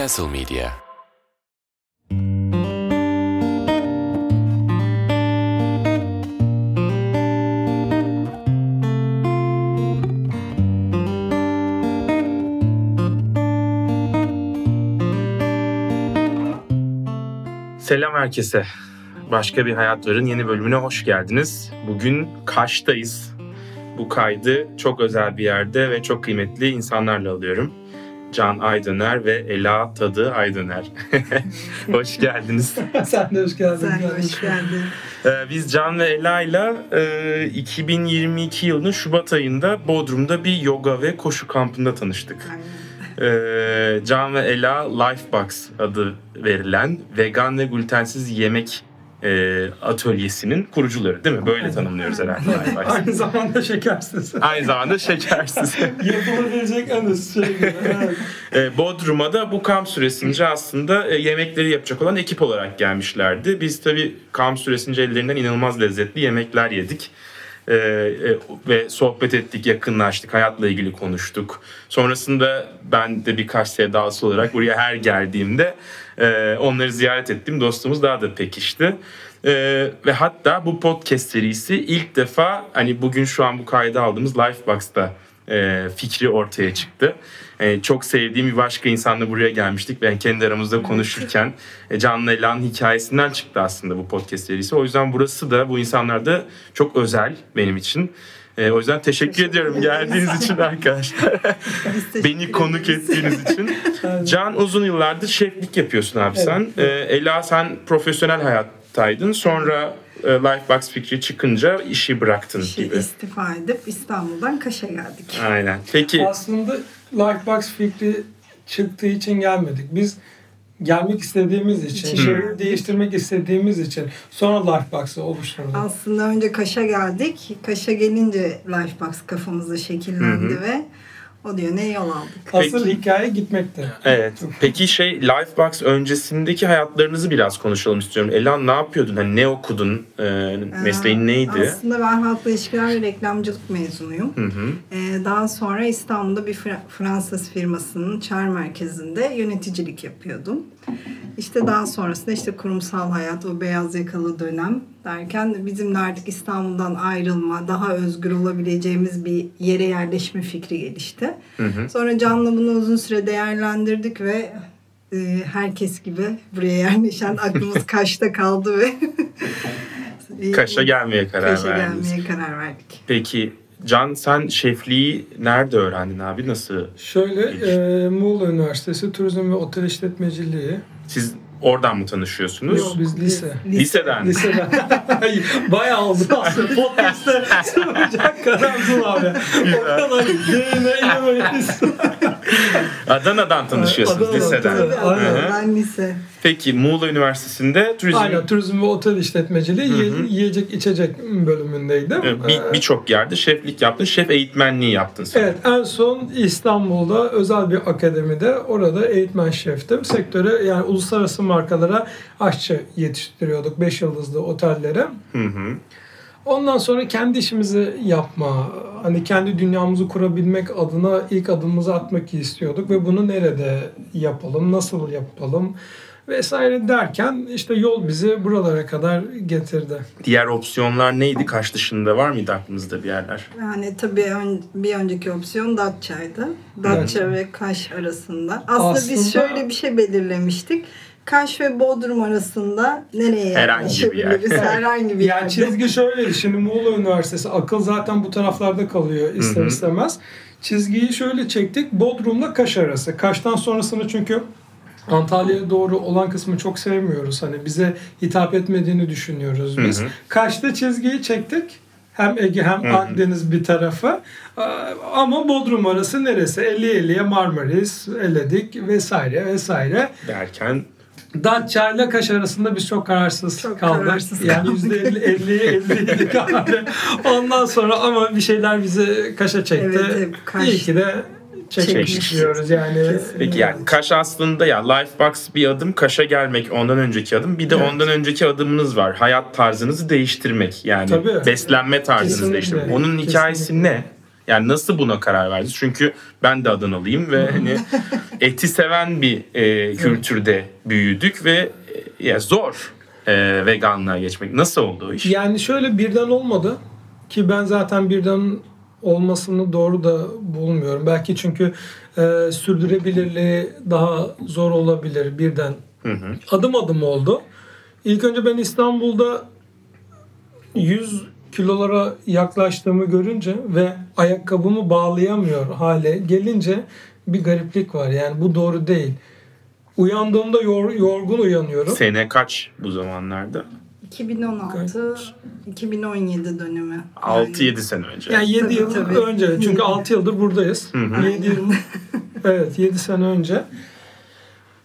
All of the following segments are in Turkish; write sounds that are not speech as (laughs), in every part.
Castle Media. Selam herkese. Başka bir Hayatların yeni bölümüne hoş geldiniz. Bugün Kaş'tayız. Bu kaydı çok özel bir yerde ve çok kıymetli insanlarla alıyorum. Can Aydıner ve Ela Tadı Aydıner. (laughs) hoş geldiniz. (laughs) Sen de hoş geldin. Sen de hoş geldin. Ee, Biz Can ve Ela'yla e, 2022 yılının Şubat ayında Bodrum'da bir yoga ve koşu kampında tanıştık. Aynen. Ee, Can ve Ela Lifebox adı verilen vegan ve glutensiz yemek e, atölyesinin kurucuları değil mi? Böyle tanımlıyoruz herhalde. (laughs) Aynı zamanda (laughs) şekersiz. Aynı zamanda şekersiz. (laughs) Yapılabilecek en üst şey. E, Bodrum'a da bu kamp süresince aslında e, yemekleri yapacak olan ekip olarak gelmişlerdi. Biz tabii kamp süresince ellerinden inanılmaz lezzetli yemekler yedik. E, e, ve sohbet ettik, yakınlaştık, hayatla ilgili konuştuk. Sonrasında ben de birkaç sevdalısı olarak buraya her geldiğimde e, onları ziyaret ettim. Dostumuz daha da pekişti. E, ve hatta bu podcast serisi ilk defa hani bugün şu an bu kaydı aldığımız Lifebox'ta e, fikri ortaya çıktı. E, çok sevdiğim bir başka insanla buraya gelmiştik. Ben kendi aramızda konuşurken e, Can'la Ela'nın hikayesinden çıktı aslında bu podcast serisi. O yüzden burası da bu insanlar da çok özel benim için. E, o yüzden teşekkür, Teşekkür ediyorum geldiğiniz için (laughs) arkadaşlar. Beni konuk ettiğiniz için. Can uzun yıllardır şeflik yapıyorsun abi Evet, sen. E, Ela sen profesyonel hayattaydın. Sonra e, Lifebox fikri çıkınca işi bıraktın İşi gibi. istifa edip İstanbul'dan Kaş'a geldik. Aynen. Peki Aslında Lifebox fikri çıktığı için gelmedik. Biz gelmek istediğimiz için, İçin şehri geldik. değiştirmek istediğimiz için sonra Lifebox'ı oluşturduk. Aslında önce Kaş'a geldik. Kaş'a gelince Lifebox kafamızda şekillendi ve o yöne yol aldık. Asıl Peki. hikaye gitmekte. Evet. Peki şey Lifebox öncesindeki hayatlarınızı biraz konuşalım istiyorum. Elan ne yapıyordun? Hani ne okudun? Ee, mesleğin neydi? Aslında ben halkla ilişkiler ve reklamcılık mezunuyum. Hı hı. Ee, daha sonra İstanbul'da bir Fra- Fransız firmasının çağrı merkezinde yöneticilik yapıyordum. İşte daha sonrasında işte kurumsal hayat, o beyaz yakalı dönem derken bizim de artık İstanbul'dan ayrılma, daha özgür olabileceğimiz bir yere yerleşme fikri gelişti. Hı hı. Sonra Can'la bunu uzun süre değerlendirdik ve e, herkes gibi buraya yerleşen (laughs) aklımız Kaş'ta kaldı ve (laughs) Kaş'a gelmeye karar Kaş'a verdiniz. gelmeye karar verdik. Peki Can sen şefliği nerede öğrendin abi? Nasıl? Şöyle e, Muğla Üniversitesi Turizm ve Otel İşletmeciliği. Siz oradan mı tanışıyorsunuz? Yok, biz lise. Liseden. Liseden. (laughs) Bayağı oldu aslında. Podcast'te soracak kadar zor abi. O kadar yerine inemeyiz. Adana'dan tanışıyorsunuz Adana'dan, liseden. tabii. Tabii, Aynen. Adana'dan ben lise. Peki Muğla Üniversitesi'nde turizm Aynen turizm ve otel işletmeciliği Hı hı. yiyecek içecek bölümündeydim. bir- Ee, birçok yerde şeflik yaptın. Şef eğitmenliği yaptın sen. Evet en son İstanbul'da özel bir akademide orada eğitmen şeftim. Sektöre yani uluslararası markalara aşçı yetiştiriyorduk 5 yıldızlı otellere. Hı hı. Ondan sonra kendi işimizi yapma, hani kendi dünyamızı kurabilmek adına ilk adımımızı atmak istiyorduk ve bunu nerede yapalım, nasıl yapalım vesaire derken işte yol bizi buralara kadar getirdi. Diğer opsiyonlar neydi? Kaş dışında var mıydı aklınızda bir yerler? Yani tabii ön- bir önceki opsiyon Datça'ydı. Datça ve Kaş arasında. Aslında, biz Aslında- şöyle bir şey belirlemiştik. Kaş ve Bodrum arasında nereye Herhangi bir yer. Herhangi bir Yani yerde. çizgi şöyle şimdi Muğla Üniversitesi akıl zaten bu taraflarda kalıyor ister Hı hı. istemez. Çizgiyi şöyle çektik Bodrum'la Kaş arası. Kaş'tan sonrasını çünkü Antalya'ya doğru olan kısmı çok sevmiyoruz. Hani bize hitap etmediğini düşünüyoruz biz. Hı hı. Kaş'ta çizgiyi çektik. Hem Ege hem Hı hı. Akdeniz bir tarafı. Aa, Ama Bodrum arası neresi? 50-50'ye Marmaris, eledik vesaire vesaire. Derken Datça ile Kaş arasında biz çok kararsız Çok kaldık. kararsız yani kaldık. yüzde elli, elliye elliydik abi. (laughs) Ondan sonra ama bir şeyler bizi Kaş'a çekti. Evet, hep Kaş İyi ki de diyoruz yani. Kesinlikle. Peki yani Kaş aslında ya Lifebox bir adım, Kaş'a gelmek ondan önceki adım. Bir de Evet. ondan önceki adımınız var. Hayat tarzınızı değiştirmek. Yani Tabii. beslenme tarzınızı Kesinlikle. değiştirmek. Onun hikayesi Kesinlikle. ne? Yani nasıl buna karar verdiniz? Çünkü ben de Adanalıyım ve (laughs) hani eti seven bir e, kültürde büyüdük ve e, ya zor e, veganlığa geçmek. Nasıl oldu o iş? Yani şöyle birden olmadı ki ben zaten birden olmasını doğru da bulmuyorum. Belki çünkü e, sürdürebilirliği daha zor olabilir birden. Hı hı. Adım adım oldu. İlk önce ben İstanbul'da 100 kilolara yaklaştığımı görünce ve ayakkabımı bağlayamıyor hale gelince bir gariplik var. Yani bu doğru değil. Uyandığımda yor- yorgun uyanıyorum. Sene kaç bu zamanlarda? 2016 2017 dönemi. Yani 6-7 sene önce. Yani 7 Tabii, yıl tabii. önce. Çünkü 6 yıldır buradayız. hı. 7 yıl. (laughs) evet 7 sene önce.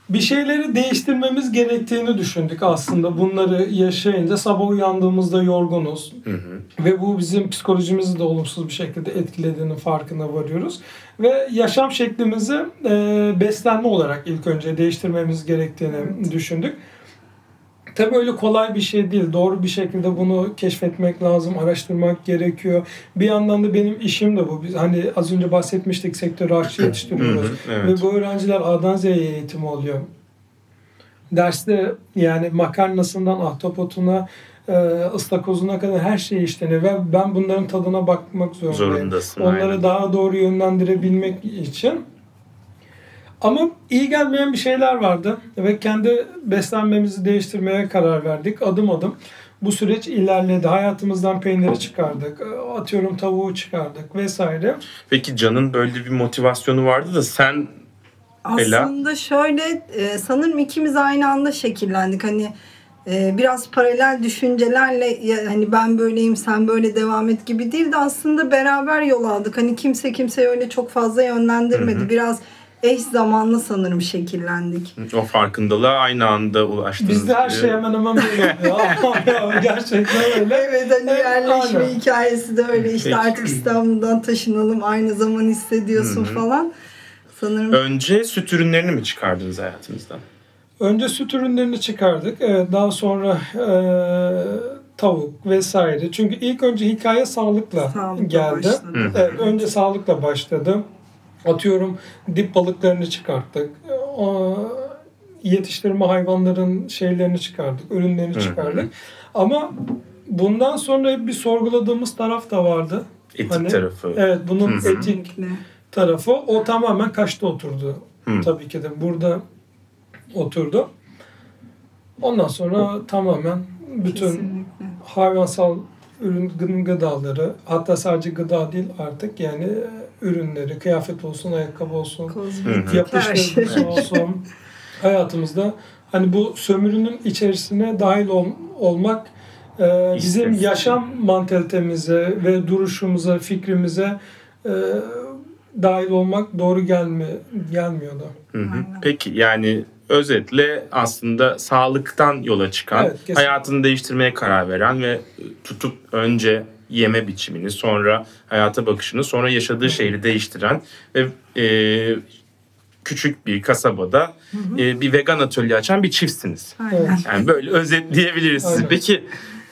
Bir şeyleri değiştirmemiz gerektiğini düşündük aslında. Bunları yaşayınca sabah uyandığımızda yorgunuz. Hı hı. Ve bu bizim psikolojimizi de olumsuz bir şekilde etkilediğinin farkına varıyoruz. Ve yaşam şeklimizi e, beslenme olarak ilk önce değiştirmemiz gerektiğini düşündük. Tabii öyle kolay bir şey değil. Doğru bir şekilde bunu keşfetmek lazım, araştırmak gerekiyor. Bir yandan da benim işim de bu. Biz hani az önce bahsetmiştik sektör aşçı yetiştiriyoruz. Evet. Ve bu öğrenciler A'dan Z'ye eğitim oluyor. Derste yani makarnasından ahtapotuna, e, ıstakozuna kadar her şey işleniyor ve ben bunların tadına bakmak zorundayım. Zorundasın, Onları aynen. daha doğru yönlendirebilmek için. Ama iyi gelmeyen bir şeyler vardı ve kendi beslenmemizi değiştirmeye karar verdik adım adım. Bu süreç ilerledi. Hayatımızdan peyniri çıkardık. Atıyorum tavuğu çıkardık vesaire. Peki Can'ın böyle bir motivasyonu vardı da sen Ela? Aslında şöyle e, sanırım ikimiz aynı anda şekillendik. Hani e, biraz paralel düşüncelerle hani ben böyleyim sen böyle devam et gibi değil de aslında beraber yol aldık. Hani kimse kimseyi öyle çok fazla yönlendirmedi. Biraz eş zamanlı sanırım şekillendik. o farkındalığa aynı anda ulaştınız. Bizde her diye. şey hemen hemen böyle oluyor. (laughs) Gerçekten öyle. Evet hani Evet, yerleşme aynen. hikayesi de öyle işte Peki. artık İstanbul'dan taşınalım aynı zaman hissediyorsun falan. Sanırım Önce süt ürünlerini mi çıkardınız hayatınızdan? Önce süt ürünlerini çıkardık. Evet, daha sonra e, tavuk vesaire. Çünkü ilk önce hikaye sağlıkla, Sağlıkla geldi. başladı. Hı. Evet, önce sağlıkla başladı. Atıyorum dip balıklarını çıkarttık. O, yetiştirme hayvanların şeylerini çıkardık, ürünlerini hı. çıkardık. Ama bundan sonra hep bir sorguladığımız taraf da vardı. Etik Hani- tarafı. Evet, bunun Hı hı. etik tarafı o tamamen kaçta oturdu. Hı. Tabii ki de burada oturdu. Ondan sonra tamamen bütün Kesinlikle. hayvansal ürün gı- gıdaları hatta sadece gıda değil artık yani e, ürünleri kıyafet olsun ayakkabı olsun her şey. yapıştırıcı olsun hayatımızda hani bu sömürünün içerisine dahil ol- olmak e, bizim yaşam mantalitemize ve duruşumuza fikrimize e, dahil olmak doğru gelme gelmiyordu. Hı hı. Peki yani özetle aslında sağlıktan yola çıkan, Evet, kesinlikle. hayatını değiştirmeye karar veren ve tutup önce yeme biçimini, sonra hayata bakışını, sonra yaşadığı şehri değiştiren ve e, küçük bir kasabada e, bir vegan atölye açan bir çiftsiniz. Aynen. Yani böyle özetleyebiliriz sizi. Aynen. Peki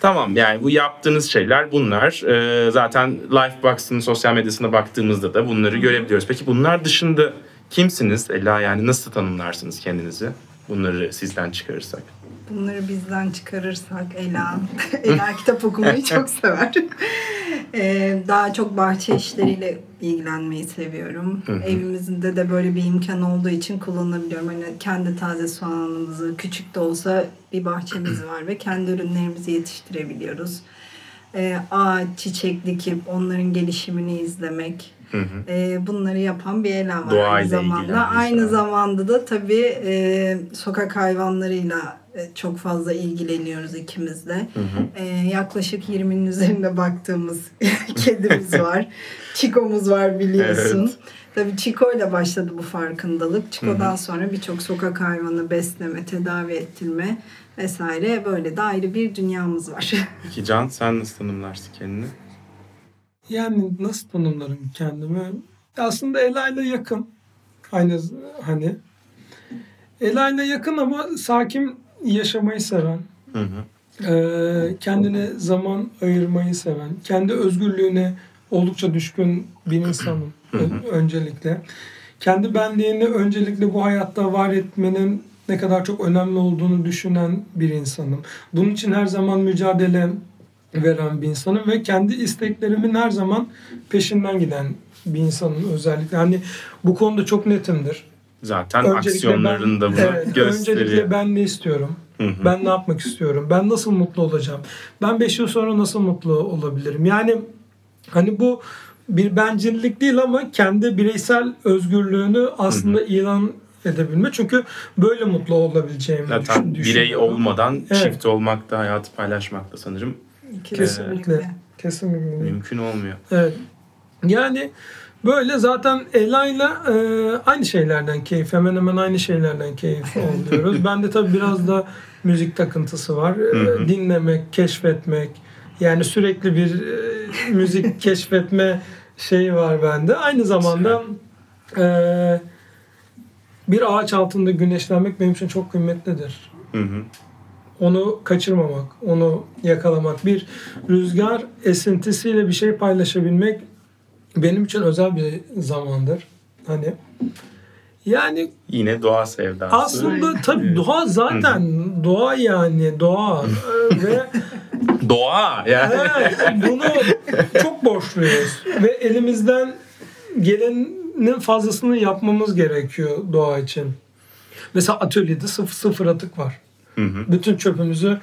tamam yani bu yaptığınız şeyler bunlar. Ee, zaten Lifebox'ın sosyal medyasına baktığımızda da bunları görebiliyoruz. Peki bunlar dışında kimsiniz Ela? Yani nasıl tanımlarsınız kendinizi? Bunları sizden çıkarırsak. Bunları bizden çıkarırsak Ela, (laughs) Ela kitap okumayı (laughs) çok sever. (laughs) Ee, daha çok bahçe işleriyle ilgilenmeyi seviyorum. Evimizde de böyle bir imkan olduğu için kullanabiliyorum. Hani kendi taze soğanımızı küçük de olsa bir bahçemiz (clears throat) var ve kendi ürünlerimizi yetiştirebiliyoruz. Ee, ağaç, çiçek dikip onların gelişimini izlemek. Hı hı. Ee, bunları yapan bir Ela var Doğayla aynı zamanda. Aynı zamanda da tabii e, sokak hayvanlarıyla e, çok fazla ilgileniyoruz ikimiz de. E, yaklaşık 20'nin üzerinde baktığımız (laughs) kedimiz (laughs) var. Çiko'muz var biliyorsun. Evet. Tabii Çiko ile başladı bu farkındalık. Çiko'dan sonra birçok sokak hayvanı besleme, tedavi ettirme vesaire böyle de ayrı bir dünyamız var. Peki Can sen nasıl tanımlarsın kendini? Yani nasıl tanımlarım kendimi? Aslında Ela ile yakın. Aynı hani Ela ile yakın ama sakin yaşamayı seven, Hı hı. e, kendine zaman ayırmayı seven, kendi özgürlüğüne oldukça düşkün bir insanım öncelikle. Kendi benliğini öncelikle bu hayatta var etmenin ne kadar çok önemli olduğunu düşünen bir insanım. Bunun için her zaman mücadele veren bir insanım ve kendi isteklerimin her zaman peşinden giden bir insanım özellikle. Hani bu konuda çok netimdir. Zaten Öncelikle aksiyonlarında ben, bunu evet, gösteriyor. Öncelikle ben ne istiyorum? Hı hı. Ben ne yapmak istiyorum? Ben nasıl mutlu olacağım? Ben 5 yıl sonra nasıl mutlu olabilirim? Yani hani bu bir bencillik değil ama kendi bireysel özgürlüğünü aslında ilan edebilme. Çünkü böyle mutlu olabileceğimi Zaten düşün- birey düşünüyorum. olmadan Evet. çift olmak da hayatı paylaşmak da sanırım Kesinlikle. Kesinlikle. mümkün olmuyor. Evet. Yani böyle zaten Ela'yla e, aynı şeylerden keyif, hemen hemen aynı şeylerden keyif (laughs) alıyoruz. Bende tabii biraz da müzik takıntısı var. E, dinlemek, keşfetmek. Yani sürekli bir e, müzik (laughs) keşfetme şeyi var bende. Aynı zamanda e, bir ağaç altında güneşlenmek benim için çok kıymetlidir Hı hı. Onu kaçırmamak, onu yakalamak, bir rüzgar esintisiyle bir şey paylaşabilmek benim için özel bir zamandır. Hani yani Yine doğa sevdası. aslında tabii doğa zaten doğa yani doğa Ee, ve (laughs) Doğa yani. evet, bunu çok borçluyuz ve elimizden gelenin fazlasını yapmamız gerekiyor doğa için. Mesela atölyede sıfır, sıfır atık var. Hı hı. Bütün çöpümüzü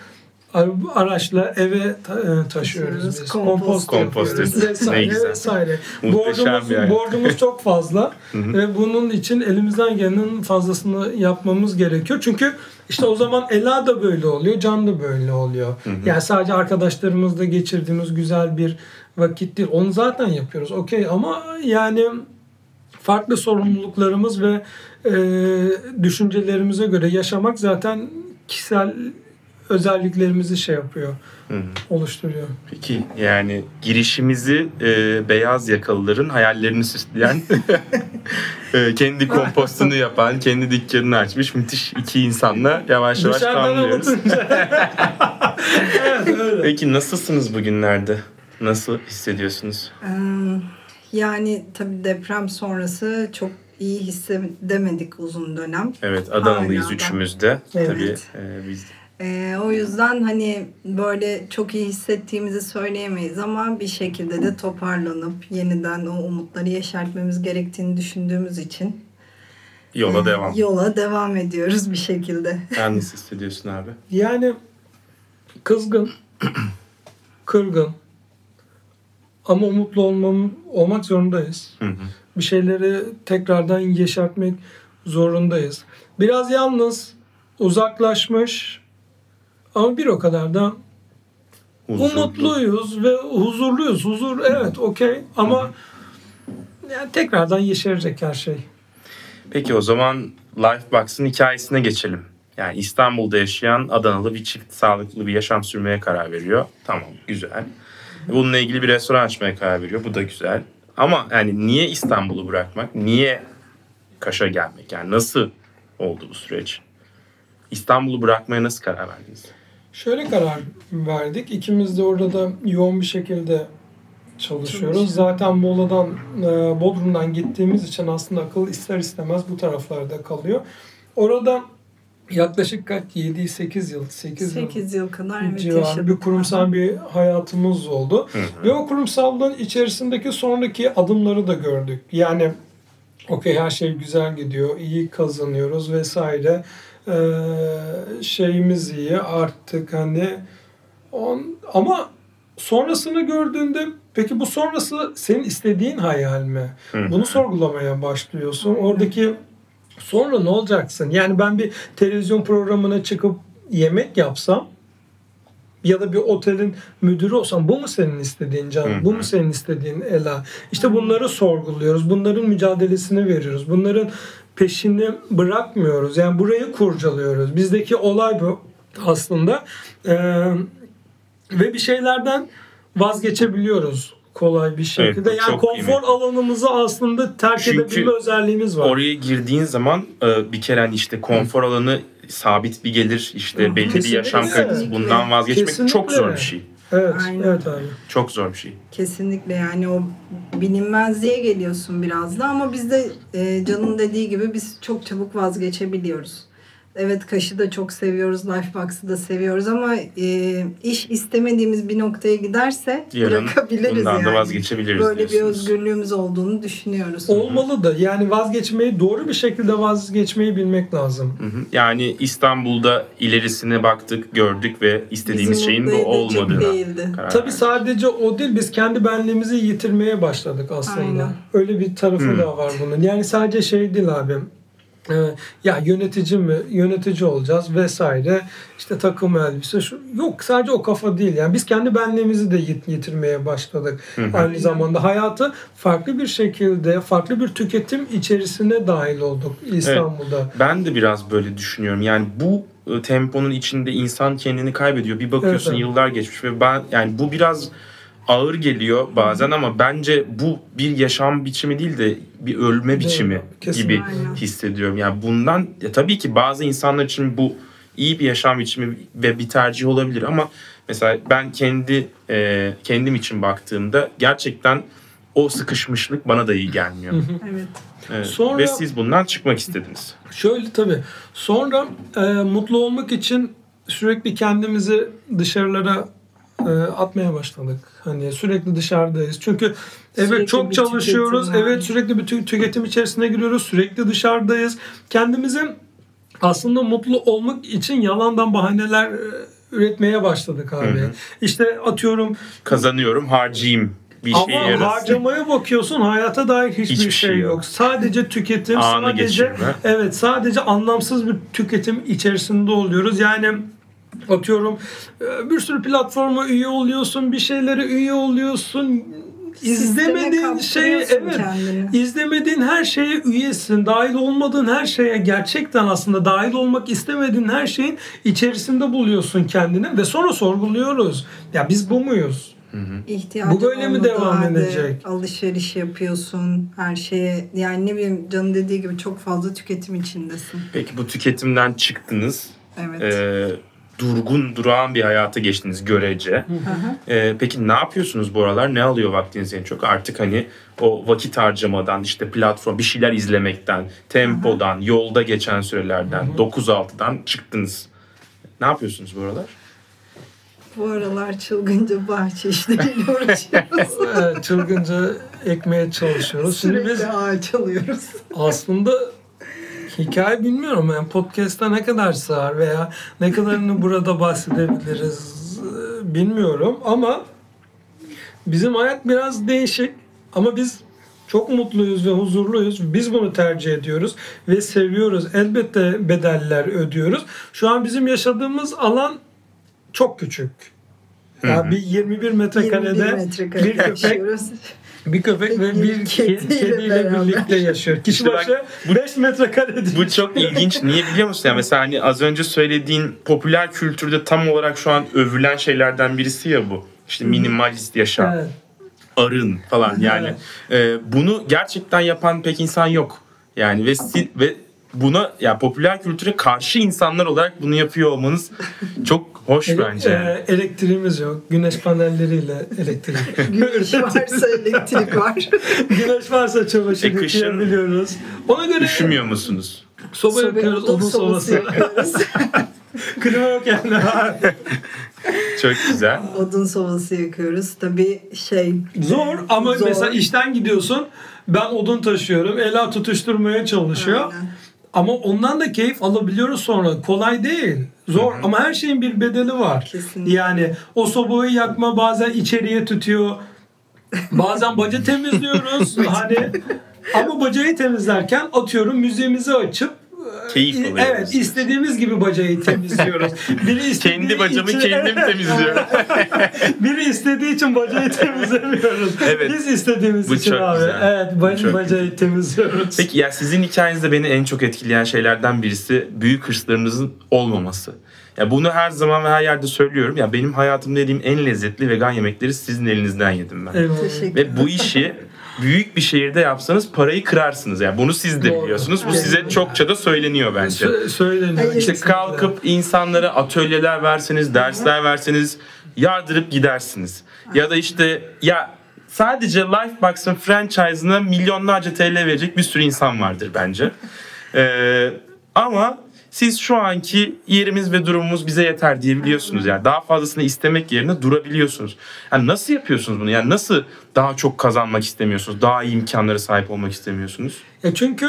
ara- araçla eve e, taşıyoruz biz. kompost Kompost, yapıyoruz vesaire güzel. vesaire. Borcumuz, yani. borcumuz çok fazla ve bunun için elimizden gelenin fazlasını yapmamız gerekiyor. Çünkü işte o zaman Ela da böyle oluyor, Can da böyle oluyor. Yani sadece arkadaşlarımızla geçirdiğimiz güzel bir vakit değil. Onu zaten yapıyoruz. Okey ama yani farklı sorumluluklarımız ve e, düşüncelerimize göre yaşamak zaten kişisel özelliklerimizi şey yapıyor, Hı hı. oluşturuyor. Peki yani girişimizi e, beyaz yakalıların hayallerini süsleyen (laughs) e, kendi kompostunu yapan, kendi dükkanını açmış müthiş iki insanla yavaş yavaş anlatınca. (laughs) evet öyle. Peki nasılsınız bugünlerde? Nasıl hissediyorsunuz? Ee, Yani tabii deprem sonrası çok iyi hissedemedik uzun dönem. Evet Adanalıyız da. üçümüz de. Evet. Tabii e, biz Ee, o yüzden hani böyle çok iyi hissettiğimizi söyleyemeyiz ama bir şekilde de toparlanıp yeniden o umutları yeşertmemiz gerektiğini düşündüğümüz için yola e, devam. yola devam ediyoruz bir şekilde. Sen nasıl hissediyorsun abi? Yani kızgın, kırgın ama umutlu olmam, olmak zorundayız. Hı hı. Bir şeyleri tekrardan yeşertmek zorundayız. Biraz yalnız, uzaklaşmış ama bir o kadar da Huzurlu. umutluyuz ve huzurluyuz. Huzur evet okey ama yani tekrardan yeşerecek her şey. Peki o zaman Lifebox'ın hikayesine geçelim. Yani İstanbul'da yaşayan Adanalı bir çift sağlıklı bir yaşam sürmeye karar veriyor. Tamam güzel. Bununla ilgili bir restoran açmaya karar veriyor. Bu da güzel. Ama yani niye İstanbul'u bırakmak? Niye Kaş'a gelmek? Yani nasıl oldu bu süreç? İstanbul'u bırakmaya nasıl karar verdiniz? Şöyle karar verdik. İkimiz de orada da yoğun bir şekilde çalışıyoruz. Zaten Muğla'dan, e, Bodrum'dan gittiğimiz için aslında akıl ister istemez bu taraflarda kalıyor. Orada yaklaşık kaç 7-8 yıl, 8 yıl 8 yıl kadar evet yaşadık. bir kurumsal bir hayatımız oldu. Hı hı. Ve o kurumsallığın içerisindeki sonraki adımları da gördük. Yani okey her şey güzel gidiyor, iyi kazanıyoruz vesaire. Ee, şeyimiz iyi artık hani on, ama sonrasını gördüğünde peki bu sonrası senin istediğin hayal mi? Hı hı. Bunu sorgulamaya başlıyorsun. Oradaki sonra ne olacaksın? Yani ben bir televizyon programına çıkıp yemek yapsam ya da bir otelin müdürü olsam bu mu senin istediğin can? Hı hı. Bu mu senin istediğin Ela? İşte bunları sorguluyoruz. Bunların mücadelesini veriyoruz. Bunların peşini bırakmıyoruz. Yani burayı kurcalıyoruz. Bizdeki olay bu aslında. Ee, ve bir şeylerden vazgeçebiliyoruz kolay bir şekilde. bu yani konfor kıymetli. alanımızı aslında terk Çünkü edebilme özelliğimiz var. Oraya girdiğin zaman e, bir kere hani işte konfor alanı sabit bir gelir, işte belli bir Kesinlikle. yaşam kalitesi bundan vazgeçmek Kesinlikle. çok zor bir şey. Evet, Aynen. evet abi. Çok zor bir şey. Kesinlikle yani o bilinmezliğe geliyorsun biraz da ama biz de e, Can'ın dediği gibi biz çok çabuk vazgeçebiliyoruz. Evet Kaş'ı da çok seviyoruz, Lifebox'ı da seviyoruz ama e, iş istemediğimiz bir noktaya giderse Yarın bırakabiliriz bundan yani. da vazgeçebiliriz Böyle bir diyorsunuz. özgürlüğümüz olduğunu düşünüyoruz. Olmalı da yani vazgeçmeyi doğru bir şekilde vazgeçmeyi bilmek lazım. Hı hı. Yani İstanbul'da ilerisine baktık, gördük ve istediğimiz Bizi şeyin bu olmadığına değildi. karar Tabii verdik. sadece o değil biz kendi benliğimizi yitirmeye başladık aslında. Aynen. Öyle bir tarafı Hmm. da var bunun. Yani sadece şey değil abi. Ee, ya yönetici mi yönetici olacağız vesaire işte takım elbise şu yok sadece o kafa değil yani biz kendi benliğimizi de yit- yitirmeye başladık Hı hı. aynı zamanda hayatı farklı bir şekilde farklı bir tüketim içerisine dahil olduk İstanbul'da Ben de biraz böyle düşünüyorum. Yani bu e, temponun içinde insan kendini kaybediyor. Bir bakıyorsun Evet, evet. yıllar geçmiş ve ben yani bu biraz ağır geliyor bazen ama bence bu bir yaşam biçimi değil de bir ölme biçimi kesinlikle. gibi Aynen. hissediyorum. Yani bundan ya tabii ki bazı insanlar için bu iyi bir yaşam biçimi ve bir tercih olabilir ama mesela ben kendi e, kendim için baktığımda gerçekten o sıkışmışlık bana da iyi gelmiyor. Evet. Evet. Sonra- Ve siz bundan çıkmak istediniz. Şöyle tabii. Sonra e, mutlu olmak için sürekli kendimizi dışarılara e, atmaya başladık. Hani sürekli dışarıdayız. Çünkü evet Sürekli çok çalışıyoruz. tüketim. Evet sürekli bir tü- tüketim içerisine giriyoruz. Sürekli dışarıdayız. Kendimizi aslında mutlu olmak için yalandan bahaneler e, üretmeye başladık abi. Hı hı. İşte atıyorum kazanıyorum, harcayayım bir şey ama yarasın. harcamaya bakıyorsun hayata dair hiçbir, Hiçbir şey şey yok. yok. Sadece tüketim, Anı sadece geçirme. evet sadece anlamsız bir tüketim içerisinde oluyoruz. Yani atıyorum e, bir sürü platforma üye oluyorsun, bir şeylere üye oluyorsun. İzlemediğin kaptırıyorsun evet kendini. izlemediğin her şeye üyesin. Dahil olmadığın her şeye gerçekten aslında dahil olmak istemediğin her şeyin içerisinde buluyorsun kendini ve sonra sorguluyoruz. Ya biz bu muyuz? İhtiyacın Bu böyle mi devam halde edecek? Alışveriş yapıyorsun her şeye. Yani ne bileyim Can'ın dediği gibi çok fazla tüketim içindesin. Peki bu tüketimden çıktınız. Evet. Ee, durgun, durağan bir hayata geçtiniz görece. Hı hı. Ee, peki ne yapıyorsunuz bu aralar? Ne alıyor vaktinizi en çok? Artık hani o vakit harcamadan, işte platform, bir şeyler izlemekten, tempodan, yolda geçen sürelerden, 9-6'dan çıktınız. Ne yapıyorsunuz bu aralar? Bu aralar çılgınca bahçe işleriyle uğraşıyoruz. (laughs) Çılgınca ekmeye çalışıyoruz. Şimdi Sürekli biz ağaç alıyoruz. aslında hikaye bilmiyorum yani podcast'ta ne kadar sığar veya ne kadarını burada bahsedebiliriz e, bilmiyorum ama bizim hayat biraz değişik ama biz çok mutluyuz ve huzurluyuz. Biz bunu tercih ediyoruz ve seviyoruz. Elbette bedeller ödüyoruz. Şu an bizim yaşadığımız alan çok küçük. Ya bir 21 21 metrekarede metrekare bir köpek. Bir köpek ve Bir kediyle kedi, kediyle birlikte yaşıyor. Kişi İşte bak, başı 5 metrekare değil. Bu çok ilginç. Niye biliyor musun? Yani mesela hani az önce söylediğin popüler kültürde tam olarak şu an övülen şeylerden birisi ya bu. İşte minimalist yaşam. Evet. arın falan yani e, bunu gerçekten yapan pek insan yok yani ve si- ve buna ya popüler kültüre karşı insanlar olarak bunu yapıyor olmanız (laughs) çok hoş Ele- bence. e, elektriğimiz yok. Güneş panelleriyle elektrik. (laughs) Güneş varsa elektrik var. (laughs) Güneş varsa çamaşır E, kışın yıkayabiliyoruz. Ona göre Üşümüyor musunuz? soba yakıyoruz, odun sobası. yakıyoruz. (laughs) Klima yok yani. Çok güzel. odun sobası yakıyoruz. Tabii şey... Zor ama Zor. mesela işten gidiyorsun. Ben odun taşıyorum. Ela tutuşturmaya çalışıyor. Aynen. Ama ondan da keyif alabiliyoruz sonra. Kolay değil. Zor ama her şeyin bir bedeli var. Kesinlikle. Yani o sobayı yakma bazen içeriye tutuyor. Bazen baca temizliyoruz. (laughs) hani ama bacayı temizlerken atıyorum müziğimizi açıp Keyif alıyoruz. Evet istediğimiz gibi bacayı temizliyoruz. (laughs) Biri istediği Kendi bacamı için- kendim temizliyorum. (laughs) Biri istediği için bacayı temizlemiyoruz. Evet. Biz istediğimiz Bu için çok abi. güzel. Evet bac- çok bacayı temizliyoruz. Peki ya sizin hikayenizde beni en çok etkileyen şeylerden birisi büyük hırslarınızın olmaması. Ya bunu her zaman ve her yerde söylüyorum. Ya benim hayatımda yediğim en lezzetli vegan yemekleri sizin elinizden yedim ben. Teşekkür Ve bu işi büyük bir şehirde yapsanız parayı kırarsınız. Yani bunu siz de Doğru. biliyorsunuz. Bu Evet. size çokça da söyleniyor bence. Sö- söyleniyor. Hayır. İşte kalkıp insanlara atölyeler verseniz, dersler verseniz yardırıp gidersiniz. Ya da işte ya sadece Lifebox'ın franchise'ına milyonlarca TL verecek bir sürü insan vardır bence. Ee, ama siz şu anki yerimiz ve durumumuz bize yeter diyebiliyorsunuz. Yani daha fazlasını istemek yerine durabiliyorsunuz. Yani nasıl yapıyorsunuz bunu? Yani nasıl daha çok kazanmak istemiyorsunuz? Daha iyi imkanlara sahip olmak istemiyorsunuz? Ya çünkü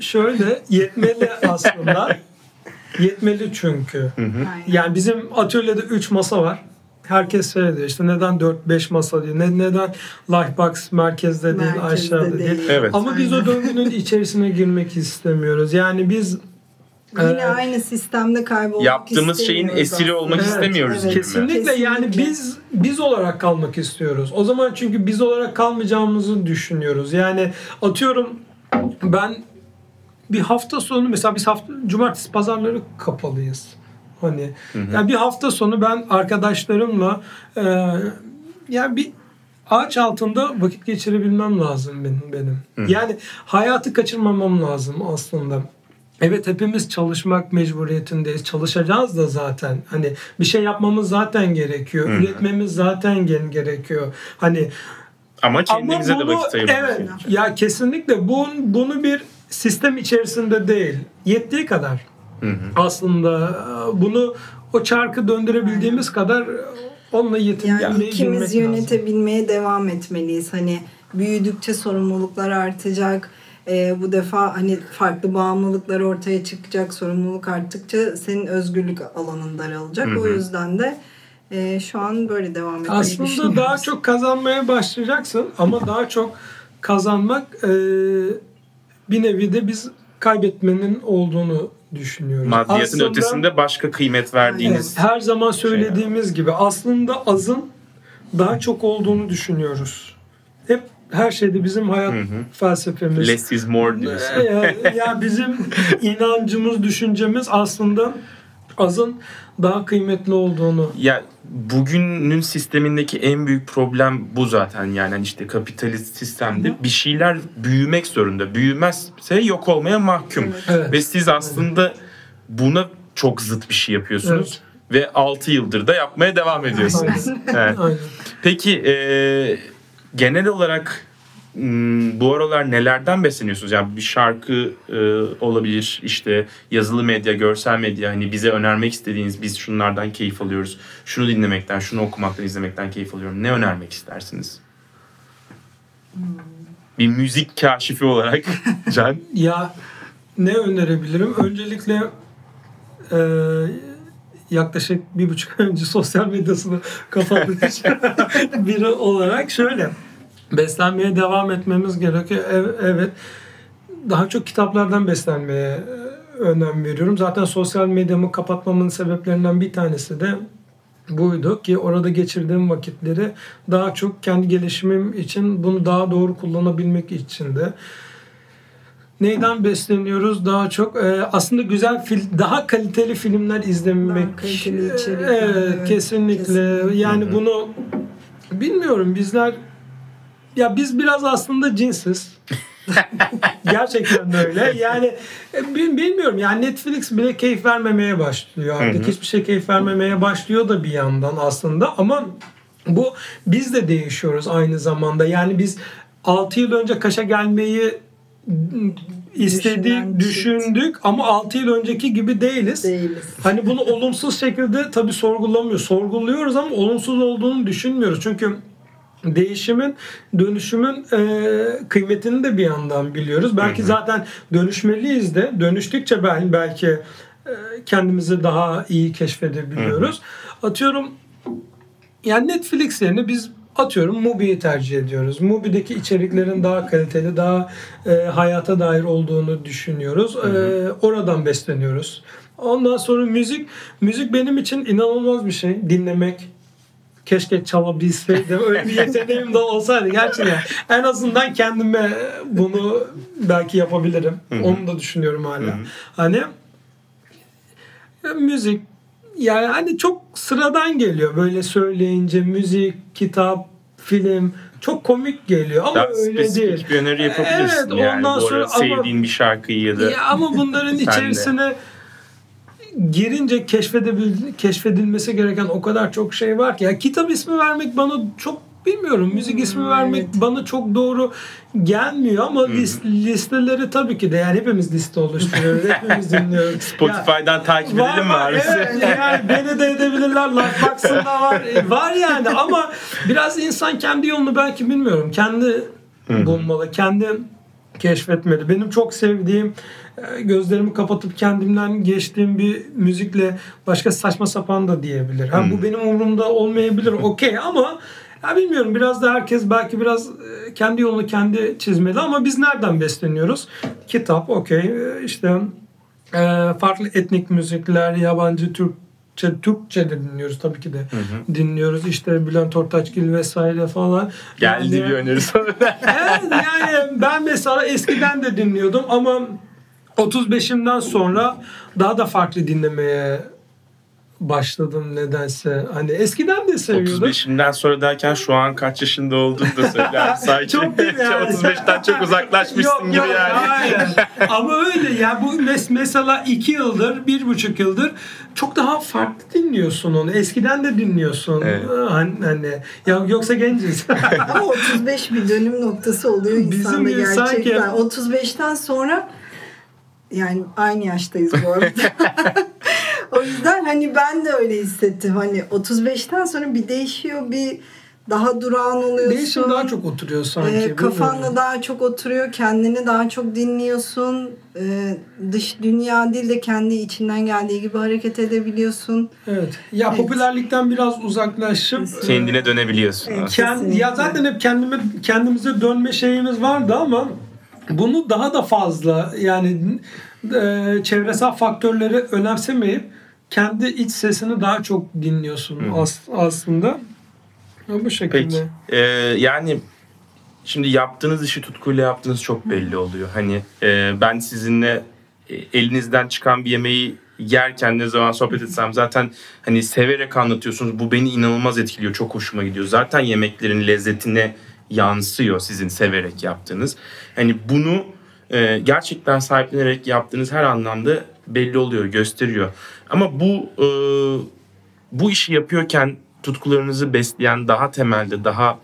şöyle yetmeli aslında. (laughs) yetmeli çünkü. Aynen. Yani bizim atölyede 3 masa var. Herkes söyledi işte neden 4-5 masa değil, ne, neden Lifebox merkezde değil, Merkezde aşağıda değil. değil. Evet. Ama biz o döngünün içerisine girmek istemiyoruz. Yani biz Yine Ee, aynı sistemde kaybolmak Yaptığımız şeyin istemiyoruz esiri olmak Evet, istemiyoruz evet. mi? Kesinlikle, yani Kesinlikle. biz biz olarak kalmak istiyoruz. O zaman çünkü biz olarak kalmayacağımızı düşünüyoruz. Yani atıyorum ben bir hafta sonu mesela biz hafta cumartesi pazarları kapalıyız. Hani yani bir hafta sonu ben arkadaşlarımla e, yani bir ağaç altında vakit geçirebilmem lazım benim benim. Yani hayatı kaçırmamam lazım aslında. Evet hepimiz çalışmak mecburiyetindeyiz. Çalışacağız da zaten. Hani bir şey yapmamız zaten gerekiyor. Üretmemiz zaten gerekiyor. Hani Ama kendimize ama de bunu, vakit ayırmamız Evet. gerekiyor. Ya kesinlikle bu, bunu bir sistem içerisinde değil. Yettiği kadar. Aslında e, bunu o çarkı döndürebildiğimiz kadar e, onunla Yani yetinmeyi ikimiz bilmek lazım. yönetebilmeye devam etmeliyiz. Hani büyüdükçe sorumluluklar artacak. Ee, bu defa hani farklı bağımlılıklar ortaya çıkacak. Sorumluluk arttıkça senin özgürlük alanın daralacak. O yüzden de e, şu an böyle devam etmeyi Aslında daha çok kazanmaya başlayacaksın ama daha çok kazanmak e, bir nevi de biz kaybetmenin olduğunu düşünüyoruz. Maddiyatın Aslında- ötesinde başka kıymet verdiğiniz Evet, her zaman söylediğimiz gibi aslında azın daha çok olduğunu düşünüyoruz. Her şeyde bizim hayat felsefemiz. less is more diyorsun. ya, (laughs) ya bizim inancımız, düşüncemiz aslında azın daha kıymetli olduğunu. Ya bugünün sistemindeki en büyük problem bu zaten yani hani işte kapitalist sistemde bir şeyler büyümek zorunda. Büyümezse yok olmaya mahkum. Evet. Evet. Ve siz aslında buna çok zıt bir şey yapıyorsunuz. Ve 6 yıldır da yapmaya devam ediyorsunuz. Evet. Aynen. Peki e, genel olarak m, bu aralar nelerden besleniyorsunuz? Yani bir şarkı e, olabilir, işte yazılı medya, görsel medya. Hani bize önermek istediğiniz, biz şunlardan keyif alıyoruz. Şunu dinlemekten, şunu okumaktan, izlemekten keyif alıyorum. Ne önermek istersiniz? Bir müzik kaşifi olarak (laughs) Can. Ya ne önerebilirim? Öncelikle e, yaklaşık bir buçuk önce sosyal medyasını kapatmış (laughs) biri olarak şöyle beslenmeye devam etmemiz gerekiyor. Ev- Evet. Daha çok kitaplardan beslenmeye e, önem veriyorum. Zaten sosyal medyamı kapatmamın sebeplerinden bir tanesi de buydu ki orada geçirdiğim vakitleri daha çok kendi gelişimim için bunu daha doğru kullanabilmek için de neyden besleniyoruz daha çok e, aslında güzel fil daha kaliteli filmler izlemek Daha kaliteli E, içerikler, evet, evet, kesinlikle. kesinlikle. yani bunu bilmiyorum bizler ya biz biraz aslında cinsiz (laughs) Gerçekten de öyle. Yani e, bil- bilmiyorum yani Netflix bile keyif vermemeye başlıyor artık. Hiçbir şey keyif vermemeye başlıyor da bir yandan aslında ama bu biz de değişiyoruz aynı zamanda. Yani biz 6 yıl önce Kaş'a gelmeyi istedik, düşündük ama 6 yıl önceki gibi değiliz. Değiliz. Hani bunu olumsuz şekilde tabii sorgulamıyoruz. Sorguluyoruz ama olumsuz olduğunu düşünmüyoruz. Çünkü değişimin, dönüşümün e, kıymetini de bir yandan biliyoruz. Belki zaten dönüşmeliyiz de. Dönüştükçe ben belki e, kendimizi daha iyi keşfedebiliyoruz. Atıyorum yani Netflix yerine biz atıyorum Mubi'yi tercih ediyoruz. Mubi'deki içeriklerin daha kaliteli, daha e, hayata dair olduğunu düşünüyoruz. E, oradan besleniyoruz. Ondan sonra müzik, müzik benim için inanılmaz bir şey. Dinlemek, keşke çalabilseydim. (laughs) Öyle bir yeteneğim de olsaydı gerçekten. En azından kendime bunu belki yapabilirim. Onu da düşünüyorum hala. Hani ya müzik yani hani çok sıradan geliyor böyle söyleyince müzik, kitap, film çok komik geliyor ama Daha öyle değil. bir öneri yapabilirsin Evet, yani. ondan Bu sonra arada ama- sevdiğin bir şarkıyı ya da Ya ama bunların (laughs) içerisine girince keşfedebil keşfedilmesi gereken o kadar çok şey var ki. Ya kitap ismi vermek bana çok bilmiyorum. Müzik ismi vermek evet. bana çok doğru gelmiyor ama lis- listeleri tabii ki de yani hepimiz liste oluşturuyoruz. hepimiz (laughs) dinliyoruz. Ya- Spotify'dan takip edelim mi abi? Evet, yani beni de edebilirler. Lifebox'ında var. E, Var yani ama biraz insan kendi yolunu belki bilmiyorum. Kendi bulmalı. Kendi keşfetmeli. Benim çok sevdiğim e, gözlerimi kapatıp kendimden geçtiğim bir müzikle başka saçma sapan da diyebilir. Ha, bu benim umurumda olmayabilir okey ama ya bilmiyorum biraz da herkes belki biraz e, kendi yolunu kendi çizmeli ama biz nereden besleniyoruz? Kitap okey E, işte e, farklı etnik müzikler, yabancı Türkçe, Türkçe de dinliyoruz tabii ki de dinliyoruz. İşte Bülent Ortaçgil vesaire falan. Geldi Yani- bir öneri sonra. (laughs) Evet yani ben mesela eskiden de dinliyordum ama 35'imden sonra daha da farklı dinlemeye başladım nedense. Hani eskiden de seviyordum. 35'inden sonra derken şu an kaç yaşında olduğunu da söyle abi. (laughs) Sanki Çok yani. 35'ten çok uzaklaşmışsın Yok, gibi yok, yani. Hayır. (laughs) Ama öyle ya bu mes- mesela iki yıldır, bir buçuk yıldır çok daha farklı dinliyorsun onu. Eskiden de dinliyorsun. Evet. Hani, hani ya yoksa genciz. (laughs) Ama 35 bir dönüm noktası oluyor Bizim insanda sanki- gerçekten. 35'ten sonra yani aynı yaştayız bu arada. O yüzden hani ben de öyle hissettim. Hani 35'ten sonra bir değişiyor, bir daha durağan oluyorsun. Değişim daha çok oturuyor sanki. Ee, kafanda bilmiyorum. daha çok oturuyor, kendini daha çok dinliyorsun. Ee, dış dünya değil de kendi içinden geldiği gibi hareket edebiliyorsun. Evet. Ya Evet. popülerlikten biraz uzaklaşıp Kendine dönebiliyorsun. Aslında. Kend- ya zaten hep kendime kendimize dönme şeyimiz vardı ama bunu daha da fazla yani e, çevresel faktörleri önemsemeyip kendi iç sesini daha çok dinliyorsun as- aslında. Bu şekilde. Peki. Ee, yani şimdi yaptığınız işi tutkuyla yaptığınız çok belli oluyor. Hani e, ben sizinle e, elinizden çıkan bir yemeği yerken ne zaman sohbet etsem zaten hani severek anlatıyorsunuz. Bu beni inanılmaz etkiliyor. Çok hoşuma gidiyor. Zaten yemeklerin lezzetine yansıyor sizin severek yaptığınız. Hani bunu e, gerçekten sahiplenerek yaptığınız her anlamda belli oluyor, gösteriyor. Ama bu e, bu işi yapıyorken tutkularınızı besleyen daha temelde, daha